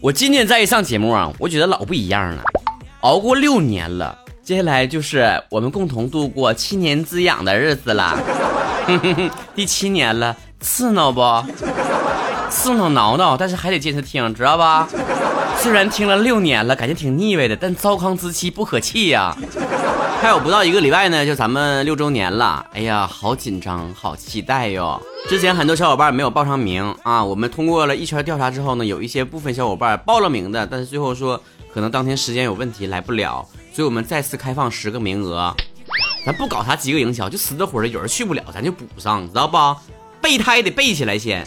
我今天再一上节目啊，我觉得老不一样了。熬过六年了，接下来就是我们共同度过七年之痒的日子了。第七年了，刺挠不？刺挠挠挠，但是还得坚持听，知道吧？虽然听了六年了，感觉挺腻歪的，但糟糠之妻不可弃呀。还有不到一个礼拜呢，就咱们六周年了。哎呀，好紧张，好期待哟！之前很多小伙伴没有报上名啊，我们通过了一圈调查之后呢，有一些部分小伙伴报了名的，但是最后说。可能当天时间有问题来不了，所以我们再次开放十个名额。咱不搞啥饥饿营销，就死的火的，有人去不了，咱就补上，知道不？备胎得备起来先。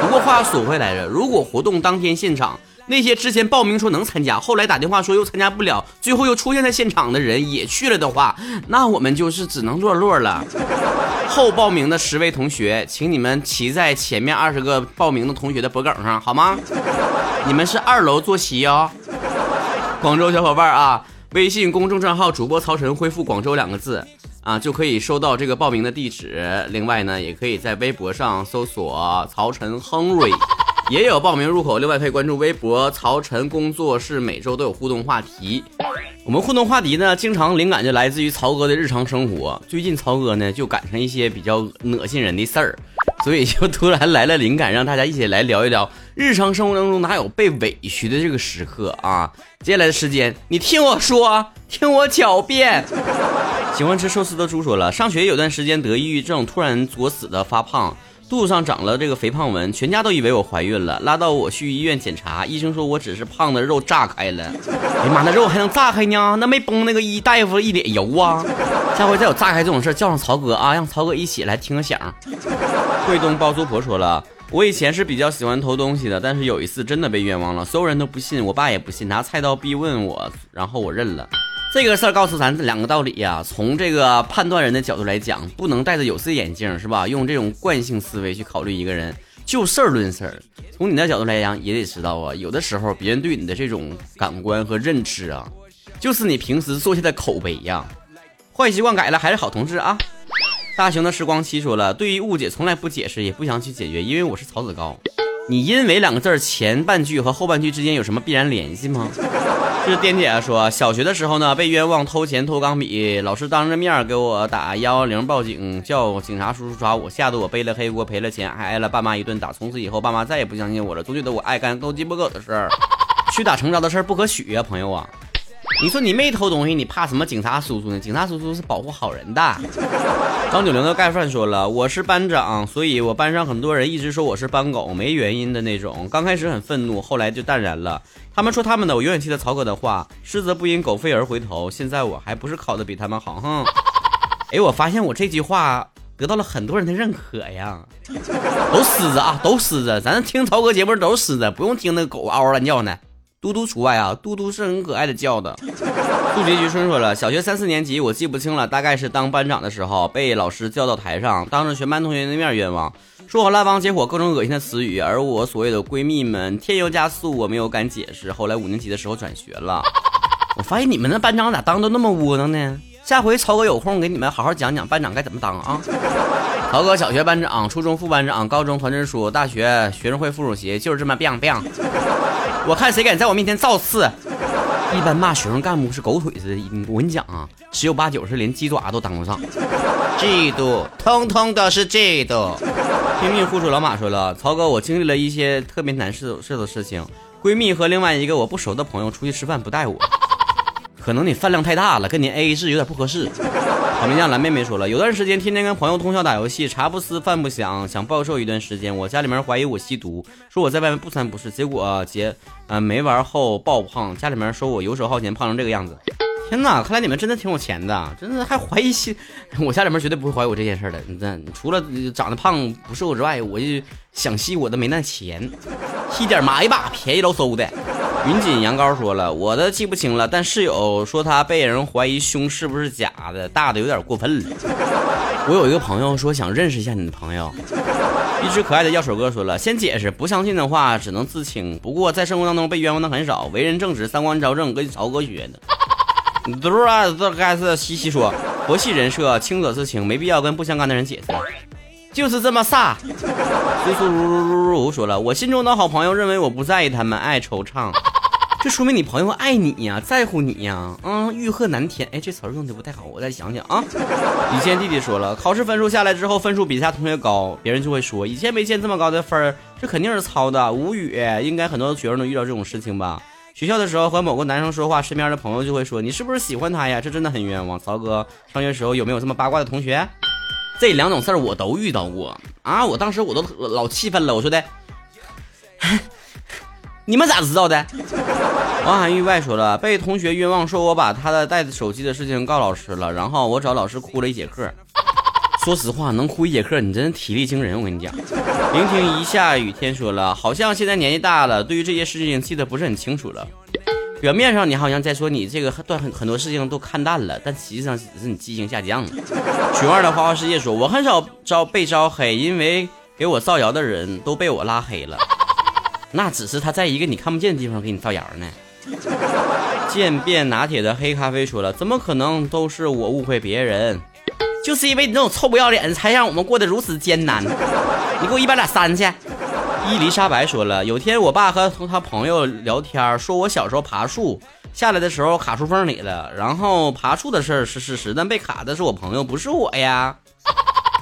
不过话说回来了，如果活动当天现场那些之前报名说能参加，后来打电话说又参加不了，最后又出现在现场的人也去了的话，那我们就是只能落落了。后报名的十位同学，请你们骑在前面二十个报名的同学的脖梗上，好吗？你们是二楼坐席哦。广州小伙伴啊，微信公众账号主播曹晨恢复“广州”两个字啊，就可以收到这个报名的地址。另外呢，也可以在微博上搜索“曹晨亨瑞”，也有报名入口。另外可以关注微博“曹晨工作室”，每周都有互动话题。我们互动话题呢，经常灵感就来自于曹哥的日常生活。最近曹哥呢，就赶上一些比较恶心人的事儿。所以就突然来了灵感，让大家一起来聊一聊日常生活当中哪有被委屈的这个时刻啊！接下来的时间，你听我说，听我狡辩。喜欢吃寿司的猪说了，上学有段时间得抑郁症，突然作死的发胖。肚子上长了这个肥胖纹，全家都以为我怀孕了，拉到我去医院检查，医生说我只是胖的肉炸开了。哎呀妈，那肉还能炸开呢？那没崩那个医大夫一脸油啊！下回再有炸开这种事叫上曹哥啊，让曹哥一起来听个响。桂东包租婆说了，我以前是比较喜欢偷东西的，但是有一次真的被冤枉了，所有人都不信，我爸也不信，拿菜刀逼问我，然后我认了。这个事儿告诉咱两个道理呀。从这个判断人的角度来讲，不能戴着有色眼镜，是吧？用这种惯性思维去考虑一个人，就事儿论事儿。从你的角度来讲，也得知道啊，有的时候别人对你的这种感官和认知啊，就是你平时做下的口碑呀。坏习惯改了还是好同志啊。大熊的时光七说了，对于误解从来不解释，也不想去解决，因为我是曹子高。你因为两个字儿前半句和后半句之间有什么必然联系吗？是颠姐说，小学的时候呢，被冤枉偷钱偷钢笔，老师当着面给我打幺幺零报警，叫警察叔叔抓我，吓得我背了黑锅，赔了钱，还挨了爸妈一顿打。从此以后，爸妈再也不相信我了，总觉得我爱干偷鸡摸狗的事儿，屈打成招的事儿不可取呀，朋友啊。你说你没偷东西，你怕什么警察叔叔呢？警察叔叔是保护好人的。张九龄的盖饭说了，我是班长，所以我班上很多人一直说我是班狗，没原因的那种。刚开始很愤怒，后来就淡然了。他们说他们的，我永远记得曹哥的话：狮子不因狗吠而回头。现在我还不是考的比他们好，哼。哎，我发现我这句话得到了很多人的认可呀。都狮子啊，都狮子，咱听曹哥节目都是狮子，不用听那狗嗷嗷乱叫呢。嘟嘟除外啊，嘟嘟是很可爱的叫的。杜结局春说了，小学三四年级我记不清了，大概是当班长的时候，被老师叫到台上，当着全班同学的面冤枉，说我拉帮结伙，各种恶心的词语，而我所谓的闺蜜们添油加醋，我没有敢解释。后来五年级的时候转学了，我发现你们那班长咋当都那么窝囊呢？下回曹哥有空给你们好好讲讲班长该怎么当啊。曹哥小学班长，初中副班长，高中团支书，大学学生会副主席，就是这么 biang biang。我看谁敢在我面前造次！一般骂学生干部是狗腿子，我跟你讲啊，十有八九是连鸡爪都当不上。嫉妒，通通都是嫉妒。拼命付出老马说了，曹哥，我经历了一些特别难受的事情，闺蜜和另外一个我不熟的朋友出去吃饭不带我，可能你饭量太大了，跟你 AA 制有点不合适。草莓酱蓝妹妹说了，有段时间天天跟朋友通宵打游戏，茶不思饭不想，想暴瘦一段时间。我家里面怀疑我吸毒，说我在外面不三不四，结果结呃没玩后爆胖，家里面说我游手好闲，胖成这个样子。天哪，看来你们真的挺有钱的，真的还怀疑吸我家里面绝对不会怀疑我这件事的。你除了长得胖不瘦之外，我就想吸我的没那钱，吸点买吧，便宜喽嗖的。云锦羊羔说了，我的记不清了，但室友说他被人怀疑胸是不是假的，大的有点过分了。我有一个朋友说想认识一下你的朋友，一只可爱的药水哥说了，先解释，不相信的话只能自清。不过在生活当中被冤枉的很少，为人正直，三观朝正，跟曹哥学的。嘟啊，这该是西西说，佛系人设，清者自清，没必要跟不相干的人解释。就是这么飒。苏苏如如如如说了，我心中的好朋友认为我不在意他们，爱惆怅。这说明你朋友爱你呀，在乎你呀。嗯，欲壑难填。哎，这词儿用的不太好，我再想想啊。以前弟弟说了，考试分数下来之后，分数比其他同学高，别人就会说，以前没见这么高的分儿，这肯定是抄的。无语，应该很多学生都遇到这种事情吧。学校的时候和某个男生说话，身边的朋友就会说，你是不是喜欢他呀？这真的很冤枉。曹哥，上学时候有没有这么八卦的同学？这两种事儿我都遇到过啊！我当时我都老气愤了，我说的。你们咋知道的？王涵玉外说了，被同学冤枉，说我把他的带着手机的事情告老师了，然后我找老师哭了一节课。说实话，能哭一节课，你真的体力惊人。我跟你讲，聆听一下雨天说了，好像现在年纪大了，对于这些事情记得不是很清楚了。表面上你好像在说你这个段很很多事情都看淡了，但实际上只是你记性下降了。熊二的花花世界说，我很少招被招黑，因为给我造谣的人都被我拉黑了。那只是他在一个你看不见的地方给你造谣呢。渐变拿铁的黑咖啡说了，怎么可能都是我误会别人？就是因为你这种臭不要脸，才让我们过得如此艰难。你给我一百俩三去。伊丽莎白说了，有天我爸和他朋友聊天，说我小时候爬树下来的时候卡树缝里了，然后爬树的事儿是事实，但被卡的是我朋友，不是我呀。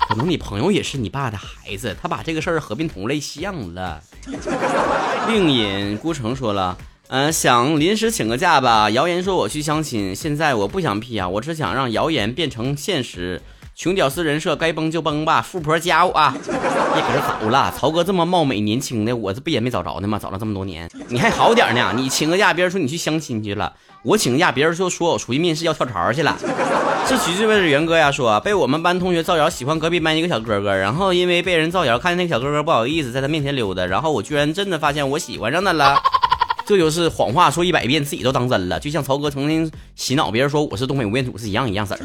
可能你朋友也是你爸的孩子，他把这个事儿合并同类项了。另引孤城说了，嗯，想临时请个假吧。谣言说我去相亲，现在我不想辟啊，我只想让谣言变成现实。穷屌丝人设该崩就崩吧，富婆加我啊！别搁这早了，曹哥这么貌美年轻的，我这不也没找着呢吗？找了这么多年，你还好点呢？你请个假，别人说你去相亲去了；我请个假，别人就说我出去面试要跳槽去了。这徐志伟的元哥呀，说被我们班同学造谣喜欢隔壁班一个小哥哥，然后因为被人造谣，看见那个小哥哥不好意思在他面前溜达，然后我居然真的发现我喜欢上他了。这就是谎话说一百遍，自己都当真了，就像曹哥曾经洗脑别人说我是东北吴彦祖是一样一样色儿。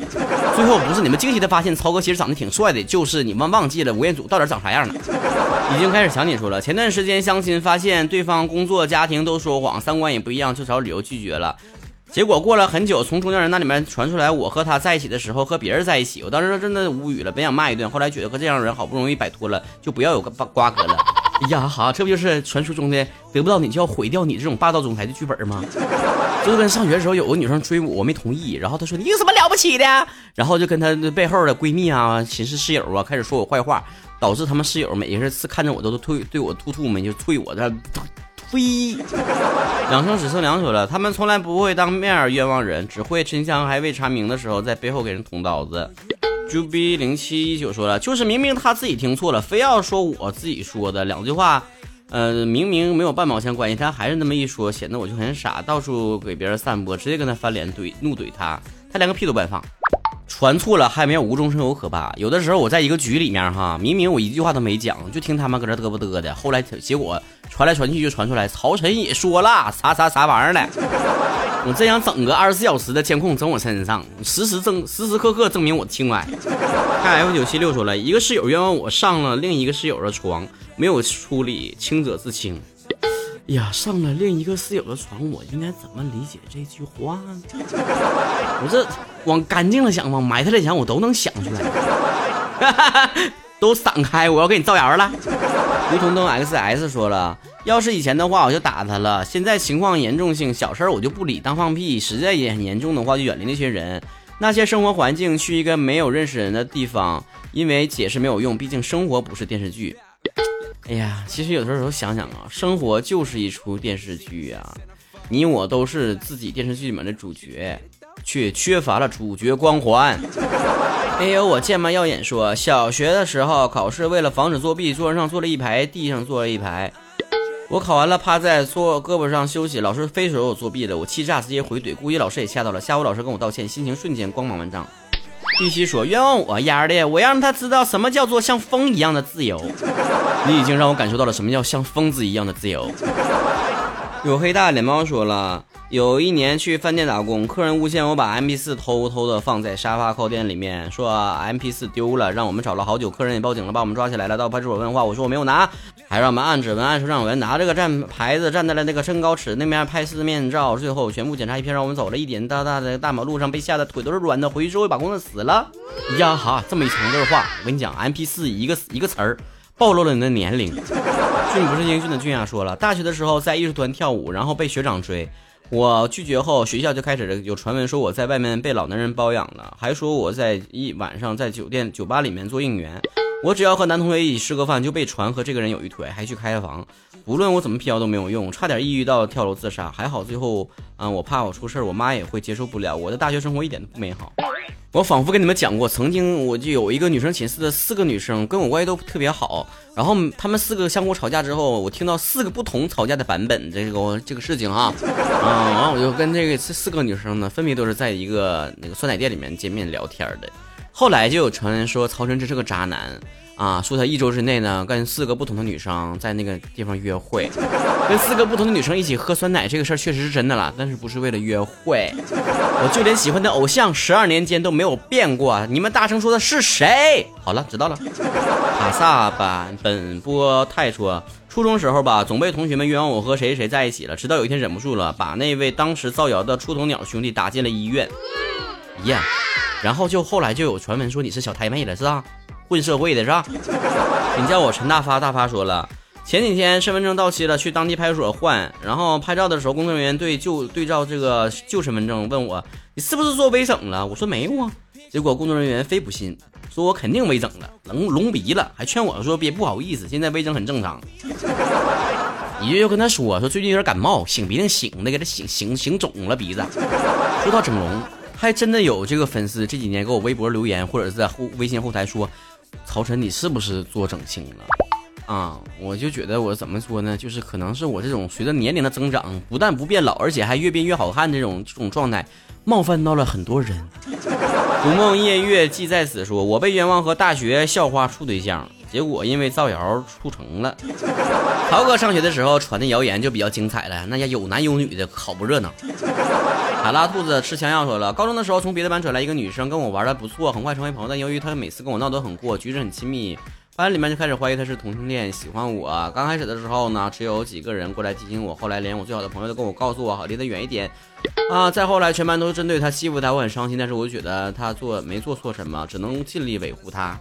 最后不是你们惊喜的发现，曹哥其实长得挺帅的，就是你们忘记了吴彦祖到底长啥样了。已经开始想你说了，前段时间相亲发现对方工作家庭都说谎，三观也不一样，就找理由拒绝了。结果过了很久，从中间人那里面传出来我和他在一起的时候和别人在一起，我当时真的无语了，本想骂一顿，后来觉得和这样的人好不容易摆脱了，就不要有个瓜葛了。哎呀哈，这不就是传说中的得不到你就要毁掉你这种霸道总裁的剧本吗？就跟上学的时候有个女生追我，我没同意，然后她说你有什么了不起的？然后就跟她背后的闺蜜啊、寝室室友啊开始说我坏话，导致他们室友每一次看着我都都退对我吐吐沫，就啐我这，呸！两生只剩两手了，他们从来不会当面冤枉人，只会真相还未查明的时候在背后给人捅刀子。Ju b 零七一九说了，就是明明他自己听错了，非要说我自己说的两句话，呃，明明没有半毛钱关系，他还是那么一说，显得我就很傻，到处给别人散播，直接跟他翻脸怼，怒怼他，他连个屁都不放。传错了还没有无中生有可怕，有的时候我在一个局里面哈，明明我一句话都没讲，就听他们搁这嘚啵嘚的，后来结果传来传去就传出来，曹晨也说了啥啥啥玩意儿的。我真想整个二十四小时的监控整我身上，时时证时时刻刻证明我清白。看 F 九七六说了一个室友冤枉我上了另一个室友的床，没有处理，清者自清。呀，上了另一个室友的床，我应该怎么理解这句话呢？我这往干净了想，往埋汰了想，我都能想出来。都闪开！我要给你造谣了。胡同灯 XS 说了，要是以前的话，我就打他了。现在情况严重性，小事儿我就不理，当放屁。实在也很严重的话，就远离那些人，那些生活环境，去一个没有认识人的地方。因为解释没有用，毕竟生活不是电视剧。哎呀，其实有的时候想想啊，生活就是一出电视剧啊，你我都是自己电视剧里面的主角，却缺乏了主角光环。哎呦，我剑嘛耀眼说，小学的时候考试，为了防止作弊，桌上坐了一排，地上坐了一排。我考完了，趴在坐胳膊上休息，老师非说我作弊了，我气炸，直接回怼，估计老师也吓到了。下午老师跟我道歉，心情瞬间光芒万丈。玉溪说，冤枉我丫的，我要让他知道什么叫做像风一样的自由。你已经让我感受到了什么叫像疯子一样的自由。有黑大脸猫说了，有一年去饭店打工，客人诬陷我把 MP 四偷偷的放在沙发靠垫里面，说 MP 四丢了，让我们找了好久，客人也报警了，把我们抓起来了，到派出所问话，我说我没有拿，还让我们按指纹、按手掌纹，拿这个站牌子站在了那个身高尺那边拍四面照，最后全部检查一遍，让我们走了一点大大的大马路上，被吓得腿都是软的，回去之后把工作死了。呀哈，这么一长段话，我跟你讲，MP 四一个一个词儿。暴露了你的年龄。俊不是英俊的俊啊，说了，大学的时候在艺术团跳舞，然后被学长追，我拒绝后，学校就开始有传闻说我在外面被老男人包养了，还说我在一晚上在酒店酒吧里面做应援。我只要和男同学一起吃个饭，就被传和这个人有一腿，还去开房。无论我怎么辟谣都没有用，差点抑郁到跳楼自杀。还好最后，嗯，我怕我出事儿，我妈也会接受不了。我的大学生活一点都不美好。我仿佛跟你们讲过，曾经我就有一个女生寝室的四个女生跟我关系都特别好，然后她们四个相互吵架之后，我听到四个不同吵架的版本，这个这个事情啊，嗯，完我就跟这个这四个女生呢，分别都是在一个那个酸奶店里面见面聊天的。后来就有传言说曹晨这是个渣男啊，说他一周之内呢跟四个不同的女生在那个地方约会，跟四个不同的女生一起喝酸奶这个事儿确实是真的了，但是不是为了约会。我就连喜欢的偶像十二年间都没有变过，你们大声说的是谁？好了，知道了。卡萨版本波泰说，初中时候吧，总被同学们冤枉我和谁谁在一起了，直到有一天忍不住了，把那位当时造谣的出头鸟兄弟打进了医院。呀。然后就后来就有传闻说你是小太妹了是吧？混社会的是吧？你叫我陈大发，大发说了，前几天身份证到期了，去当地派出所换，然后拍照的时候，工作人员对旧对照这个旧身份证，问我你是不是做微整了？我说没有啊。结果工作人员非不信，说我肯定微整了，隆隆鼻了，还劝我说别不好意思，现在微整很正常。你就跟他说说最近有点感冒，擤鼻涕擤的，给他擤擤擤肿了鼻子。说到整容。还真的有这个粉丝这几年给我微博留言，或者是在后微信后台说：“曹晨，你是不是做整形了？”啊，我就觉得我怎么说呢？就是可能是我这种随着年龄的增长，不但不变老，而且还越变越好看这种这种状态，冒犯到了很多人。逐梦夜月记在此，说我被冤枉和大学校花处对象。结果因为造谣处成了。曹哥上学的时候传的谣言就比较精彩了，那家有男有女的，好不热闹。卡拉兔子吃枪药说了，高中的时候从别的班转来一个女生，跟我玩的不错，很快成为朋友。但由于她每次跟我闹得很过，举止很亲密，班里面就开始怀疑她是同性恋，喜欢我。刚开始的时候呢，只有几个人过来提醒我，后来连我最好的朋友都跟我告诉我，好离得远一点。啊，再后来全班都针对她欺负她，我很伤心。但是我觉得她做没做错什么，只能尽力维护她。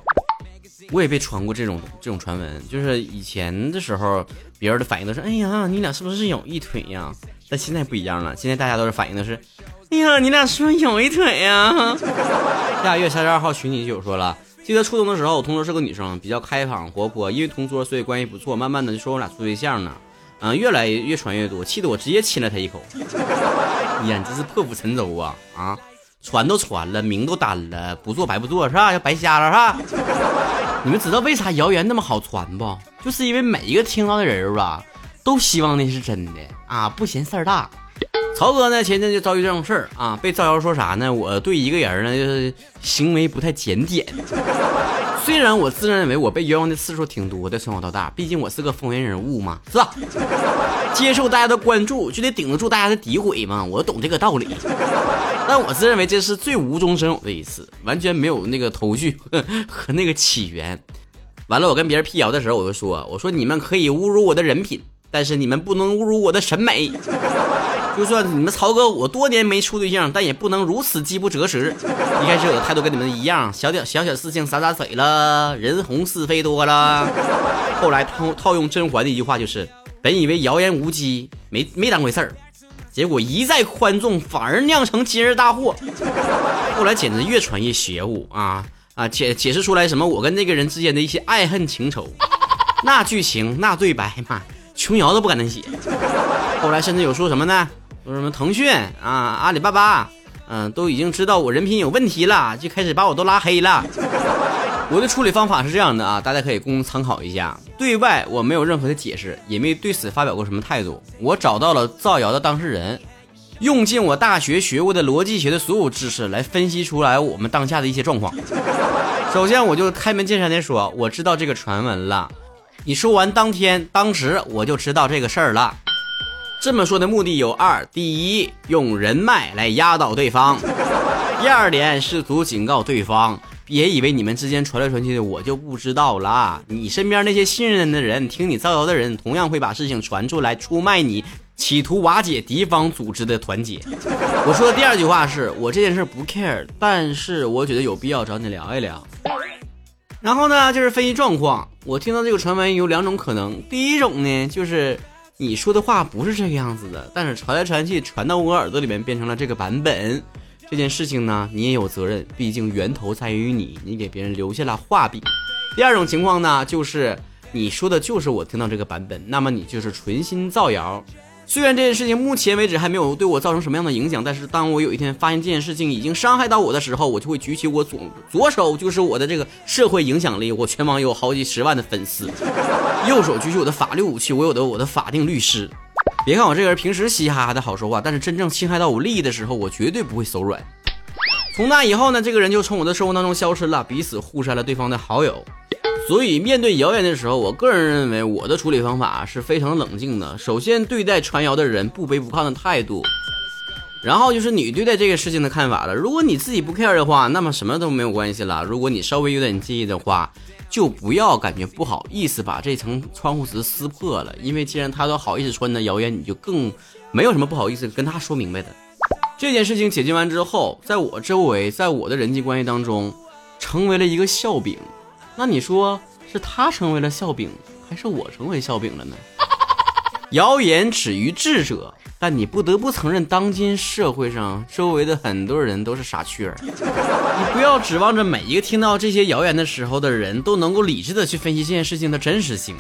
我也被传过这种这种传闻，就是以前的时候，别人的反应都是：“哎呀，你俩是不是有一腿呀？”但现在不一样了，现在大家都是反应的是：“哎呀，你俩是不是有一腿呀？” 下月三十二号群里就有说了，记得初中的时候，我同桌是个女生，比较开放活泼，因为同桌所以关系不错，慢慢的就说我俩处对象呢，嗯，越来越传越多，气得我直接亲了她一口。呀，这是破釜沉舟啊啊！传都传了，名都担了，不做白不做是吧？要白瞎了是吧？你们知道为啥谣言那么好传不？就是因为每一个听到的人吧，都希望那是真的啊，不嫌事儿大。曹哥呢，前阵就遭遇这种事儿啊，被造谣说啥呢？我对一个人呢，就是行为不太检点。虽然我自认为我被冤枉的次数挺多的，从小到大，毕竟我是个风云人物嘛，是吧？接受大家的关注，就得顶得住大家的诋毁嘛，我懂这个道理。但我自认为这是最无中生有的一次，完全没有那个头绪 和那个起源。完了，我跟别人辟谣的时候，我就说：“我说你们可以侮辱我的人品，但是你们不能侮辱我的审美。”就算你们曹哥我多年没处对象，但也不能如此饥不择食。一开始我的态度跟你们一样，小点小小事情洒洒水了，人红是非多了。后来套套用甄嬛的一句话就是：本以为谣言无稽，没没当回事儿，结果一再宽纵，反而酿成今日大祸。后来简直越传越邪乎啊啊！解解释出来什么我跟那个人之间的一些爱恨情仇，那剧情那对白嘛，琼瑶都不敢那写。后来甚至有说什么呢？说什么腾讯啊、阿里巴巴，嗯，都已经知道我人品有问题了，就开始把我都拉黑了。我的处理方法是这样的啊，大家可以供参考一下。对外我没有任何的解释，也没对此发表过什么态度。我找到了造谣的当事人，用尽我大学学过的逻辑学的所有知识来分析出来我们当下的一些状况。首先，我就开门见山的说，我知道这个传闻了。你说完当天，当时我就知道这个事儿了。这么说的目的有二：第一，用人脉来压倒对方；第二点，试图警告对方，别以为你们之间传来传去的，我就不知道了。你身边那些信任的人，听你造谣的人，同样会把事情传出来，出卖你，企图瓦解敌方组织的团结。我说的第二句话是我这件事不 care，但是我觉得有必要找你聊一聊。然后呢，就是分析状况。我听到这个传闻有两种可能，第一种呢，就是你说的话不是这个样子的，但是传来传去，传到我耳朵里面变成了这个版本。这件事情呢，你也有责任，毕竟源头在于你，你给别人留下了画笔。第二种情况呢，就是你说的就是我听到这个版本，那么你就是存心造谣。虽然这件事情目前为止还没有对我造成什么样的影响，但是当我有一天发现这件事情已经伤害到我的时候，我就会举起我左左手，就是我的这个社会影响力，我全网有好几十万的粉丝；右手举起我的法律武器，我有的我的法定律师。别看我这个人平时嘻嘻哈哈的好说话，但是真正侵害到我利益的时候，我绝对不会手软。从那以后呢，这个人就从我的生活当中消失了，彼此互删了对方的好友。所以，面对谣言的时候，我个人认为我的处理方法是非常冷静的。首先，对待传谣的人不卑不亢的态度，然后就是你对待这个事情的看法了。如果你自己不 care 的话，那么什么都没有关系了。如果你稍微有点介意的话，就不要感觉不好意思把这层窗户纸撕破了。因为既然他都好意思传的谣言，你就更没有什么不好意思跟他说明白的。这件事情解决完之后，在我周围，在我的人际关系当中，成为了一个笑柄。那你说是他成为了笑柄，还是我成为笑柄了呢？谣言止于智者，但你不得不承认，当今社会上周围的很多人都是傻缺儿。你不要指望着每一个听到这些谣言的时候的人都能够理智的去分析这件事情的真实性，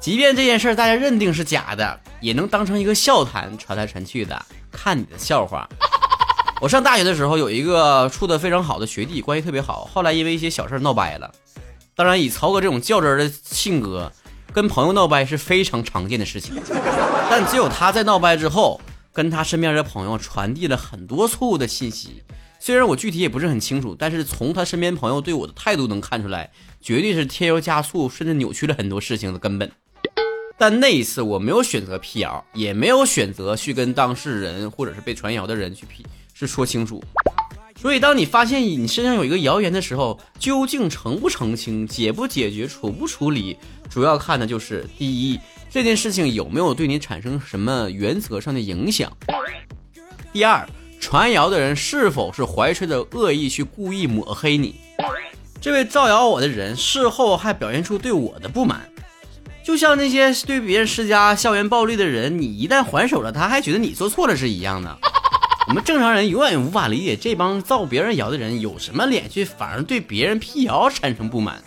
即便这件事大家认定是假的，也能当成一个笑谈传来传去的，看你的笑话。我上大学的时候有一个处的非常好的学弟，关系特别好，后来因为一些小事闹掰了。当然，以曹哥这种较真的性格，跟朋友闹掰是非常常见的事情。但只有他在闹掰之后，跟他身边的朋友传递了很多错误的信息。虽然我具体也不是很清楚，但是从他身边朋友对我的态度能看出来，绝对是添油加醋，甚至扭曲了很多事情的根本。但那一次，我没有选择辟谣，也没有选择去跟当事人或者是被传谣的人去辟，是说清楚。所以，当你发现你身上有一个谣言的时候，究竟澄不澄清、解不解决、处不处理，主要看的就是第一，这件事情有没有对你产生什么原则上的影响；第二，传谣的人是否是怀揣着恶意去故意抹黑你；这位造谣我的人事后还表现出对我的不满，就像那些对别人施加校园暴力的人，你一旦还手了，他还觉得你做错了是一样的。我们正常人永远无法理解这帮造别人谣的人有什么脸去反而对别人辟谣产生不满。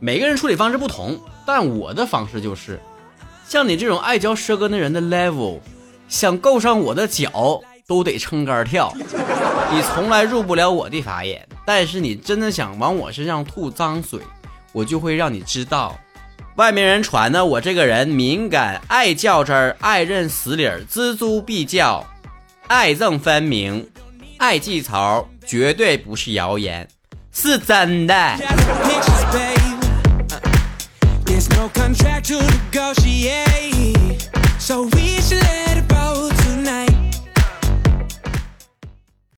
每个人处理方式不同，但我的方式就是，像你这种爱嚼舌根的人的 level，想够上我的脚都得撑杆跳。你从来入不了我的法眼，但是你真的想往我身上吐脏水，我就会让你知道，外面人传的我这个人敏感，爱较真儿，爱认死理儿，锱铢必较。爱憎分明，爱记仇绝对不是谣言，是真的。Yeah,